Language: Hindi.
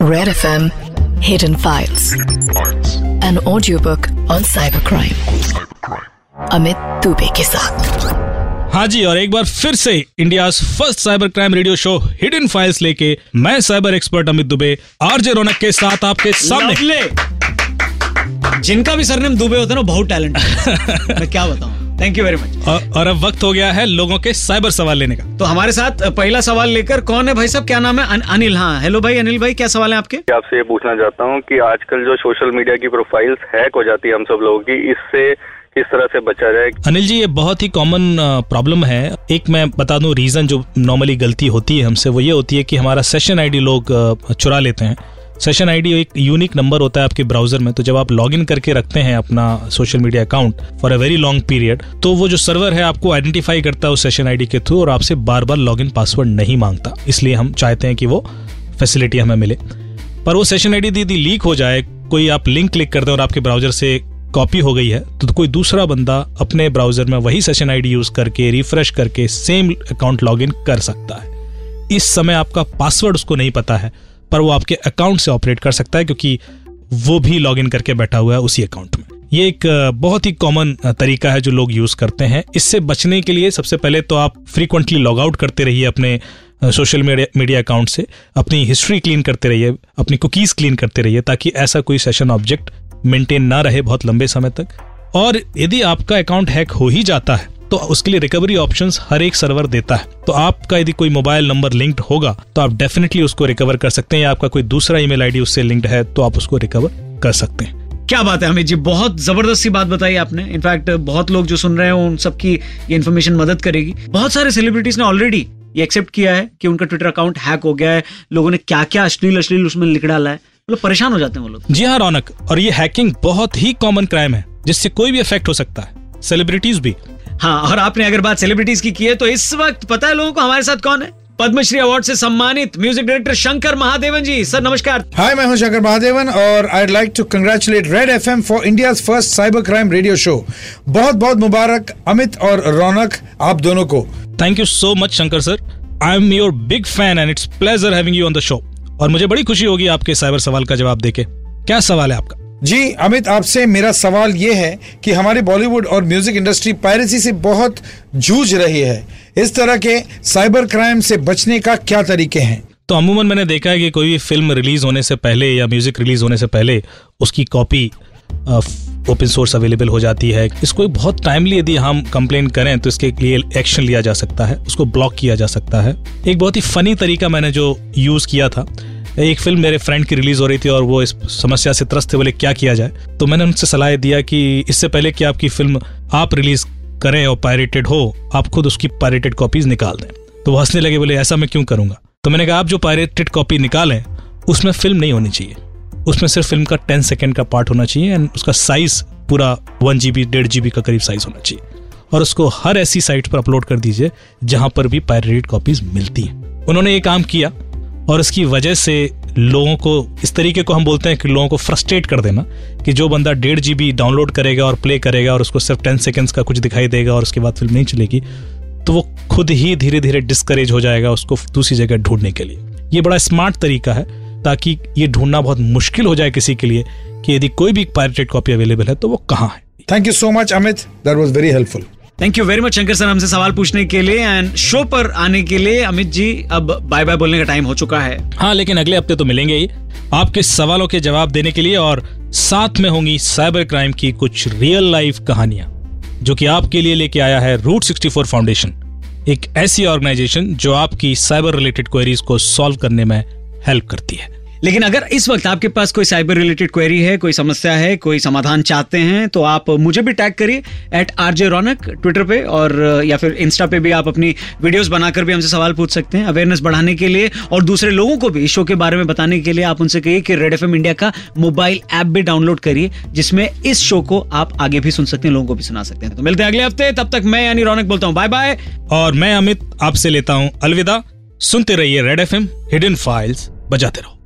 Red FM Hidden Files. An audiobook on cybercrime. Amit Dubey के साथ हाँ जी और एक बार फिर से India first cyber crime radio show hidden files लेके मैं cyber expert Amit Dubey RJ Raunak के साथ आपके सामने। जिनका भी सरनेम दुबे होता है ना बहुत टैलेंट मैं क्या बताऊँ? थैंक यू वेरी मच और, अब वक्त हो गया है लोगों के साइबर सवाल लेने का। तो हमारे साथ पहला सवाल लेकर कौन है भाई साहब? क्या नाम है? अन, अनिल हाँ। हेलो भाई अनिल भाई क्या सवाल है आपके? आपसे ये पूछना चाहता हूँ कि आजकल जो सोशल मीडिया की प्रोफाइल्स हैक हो जाती है हम सब लोगों की इससे किस तरह से बचा जाए? अनिल जी ये बहुत ही कॉमन प्रॉब्लम है। एक मैं बता दूँ रीजन जो नॉर्मली गलती होती है हमसे वो ये होती है कि हमारा सेशन आईडी लोग चुरा लेते हैं। सेशन आईडी एक यूनिक नंबर होता है आपके ब्राउज़र में तो जब आप लॉग इन करके रखते हैं अपना social media account for a very long period तो वो जो सर्वर है आपको आइडेंटिफाई करता है उस सेशन आईडी के थ्रू और आपसे बार बार लॉग इन पासवर्ड नहीं माँगता। इसलिए हम चाहते हैं कि वो फैसिलिटी हमें मिले। पर वो सेशन आईडी दीदी लीक हो जाए, कोई आप लिंक क्लिक करते हैं और आपके ब्राउज़र से कॉपी हो गई है तो कोई दूसरा बंदा अपने ब्राउज़र में वही सेशन आईडी यूज़ करके रिफ्रेश करके सेम अकाउंट लॉगिन कर सकता है। इस समय आपका पासवर्ड उसको नहीं पता है। पर वो आपके अकाउंट से ऑपरेट कर सकता है, क्योंकि वो भी लॉगिन करके बैठा हुआ है उसी अकाउंट में। ये एक बहुत ही कॉमन तरीका है जो लोग यूज़ करते हैं। इससे बचने के लिए सबसे पहले तो आप फ्रीक्वेंटली लॉग आउट करते रहिए अपने सोशल मीडिया मीडिया अकाउंट से। अपनी हिस्ट्री क्लीन करते रहिए, अपनी कुकीज क्लीन करते रहिए, ताकि ऐसा कोई सेशन ऑब्जेक्ट मेंटेन ना रहे बहुत लंबे समय तक। और यदि आपका अकाउंट हैक हो ही जाता है तो उसके लिए रिकवरी ऑप्शंस हर एक सर्वर देता है। तो आपका यदि कोई मोबाइल नंबर लिंक्ड होगा तो आप डेफिनेटली उसको रिकवर कर सकते हैं या आपका कोई दूसरा ईमेल आईडी उससे लिंक्ड है तो आप उसको रिकवर कर सकते हैं। क्या बात है अमित जी बहुत ज़बरदस्त सी बात बताई आपने। इनफैक्ट बहुत लोग जो सुन रहे हैं उन सबकी ये इन्फॉर्मेशन मदद करेगी। बहुत सारे सेलिब्रिटीज ने ऑलरेडी ये एक्सेप्ट किया है कि उनका ट्विटर अकाउंट हैक हो गया है। लोगों ने क्या क्या अश्लील अश्लील उसमें लिख डाला है। मतलब परेशान हो जाते हैं वो लोग। जी हाँ रौनक। और ये हैकिंग बहुत ही कॉमन क्राइम है जिससे कोई भी इफ़ेक्ट हो सकता है। सेलिब्रिटीज भी। हाँ और आपने अगर बात सेलिब्रिटीज की की है तो इस वक्त पता है लोगों को हमारे साथ कौन है? पद्मश्री अवार्ड से सम्मानित music director Shankar Mahadevan ji. Sir नमस्कार। हाय मैं हूँ शंकर महादेवन और I like to congratulate Red FM for India first cyber crime radio show बहुत बहुत मुबारक अमित और रौनक आप दोनों को। Thank you so much Shankar sir I am your big fan and it's pleasure having you on the show और मुझे बड़ी खुशी होगी आपके साइबर सवाल का जवाब देके। क्या सवाल है आपका? जी, अमित, आपसे मेरा सवाल ये है कि हमारी बॉलीवुड और म्यूज़िक इंडस्ट्री पायरेसी से बहुत जूझ रही है। इस तरह के साइबर क्राइम से बचने का क्या तरीके हैं? तो अमूमन मैंने देखा है कि कोई भी फ़िल्म रिलीज़ होने से पहले या म्यूज़िक रिलीज़ होने से पहले उसकी कॉपी ओपन सोर्स अवेलेबल हो जाती है। इसको बहुत टाइमली यदि हम कंप्लेन करें तो इसके लिए एक्शन लिया जा सकता है, उसको ब्लॉक किया जा सकता है। एक बहुत ही फनी तरीका मैंने जो यूज़ किया था एक फ़िल्म मेरे फ्रेंड की रिलीज़ हो रही थी और वो इस समस्या से त्रस्त थे, बोले, क्या किया जाए? तो मैंने उनसे सलाह दिया कि इससे पहले कि आपकी फ़िल्म आप रिलीज़ करें और पायरेटेड हो, आप खुद उसकी पायरेटेड कॉपीज निकाल दें। तो वो हंसने लगे, बोले, ऐसा मैं क्यों करूँगा? तो मैंने कहा, आप जो पायरेटेड कॉपी निकालें, उसमें फ़िल्म नहीं होनी चाहिए। उसमें सिर्फ़ फ़िल्म का टेन सेकेंड का पार्ट होना चाहिए एंड उसका साइज़ पूरा वन जीबी डेढ़ जीबी का करीब साइज़ होना चाहिए। और उसको हर ऐसी साइट पर अपलोड कर दीजिए, जहाँ पर भी पायरेटेड कॉपीज मिलती हैं। उन्होंने ये काम किया। और इसकी वजह से लोगों को, इस तरीके को हम बोलते हैं कि लोगों को फ्रस्ट्रेट कर देना कि जो बंदा डेढ़ जीबी डाउनलोड करेगा और प्ले करेगा और उसको सिर्फ़ टेन सेकेंड्स का कुछ दिखाई देगा और उसके बाद फ़िल्म नहीं चलेगी तो वो खुद ही धीरे धीरे डिस्करेज हो जाएगा उसको दूसरी जगह ढूँढने के लिए। ये बड़ा स्मार्ट तरीका है ताकि ये ढूंढना बहुत मुश्किल हो जाए किसी के लिए कि यदि कोई भी पायरेटेड कॉपी अवेलेबल है तो वो कहाँ है? Thank you so much Amit that was very helpful thank you very much Shankar sir हमसे सवाल पूछने के लिए एंड शो पर आने के लिए अमित जी, अब बाय बाय बोलने का टाइम हो चुका है। हाँ लेकिन अगले हफ़्ते तो मिलेंगे ही। आपके सवालों के जवाब देने के लिए और साथ में होंगी साइबर क्राइम की कुछ रियल लाइफ कहानियाँ, जो कि आपके लिए लेके आया है रूट 64 फाउंडेशन एक ऐसी ऑर्गेनाइजेशन जो आपकी साइबर रिलेटेड क्वेरीज को सॉल्व करने में हेल्प करती है। लेकिन अगर इस वक्त आपके पास कोई साइबर रिलेटेड क्वेरी है, कोई समस्या है, कोई समाधान चाहते हैं तो आप मुझे भी टैग करिए at R J Raunak Twitter पे और, या फिर इंस्टा पे भी आप अपनी वीडियोस बनाकर भी हमसे सवाल पूछ सकते हैं अवेयरनेस बढ़ाने के लिए और दूसरे लोगों को भी शो के बारे में बताने के लिए आप उनसे कहिए कि रेड एफएम इंडिया का मोबाइल ऐप भी डाउनलोड करिए, जिसमें इस शो को आप आगे भी सुन सकते हैं, लोगों को भी सुना सकते हैं। तो मिलते हैं अगले हफ़्ते, तब तक मैं यानी रौनक बोलता हूँ बाय बाय और मैं अमित आपसे लेता हूँ अलविदा। सुनते रहिए रेड एफएम हिडन फाइल्स बजाते रहो।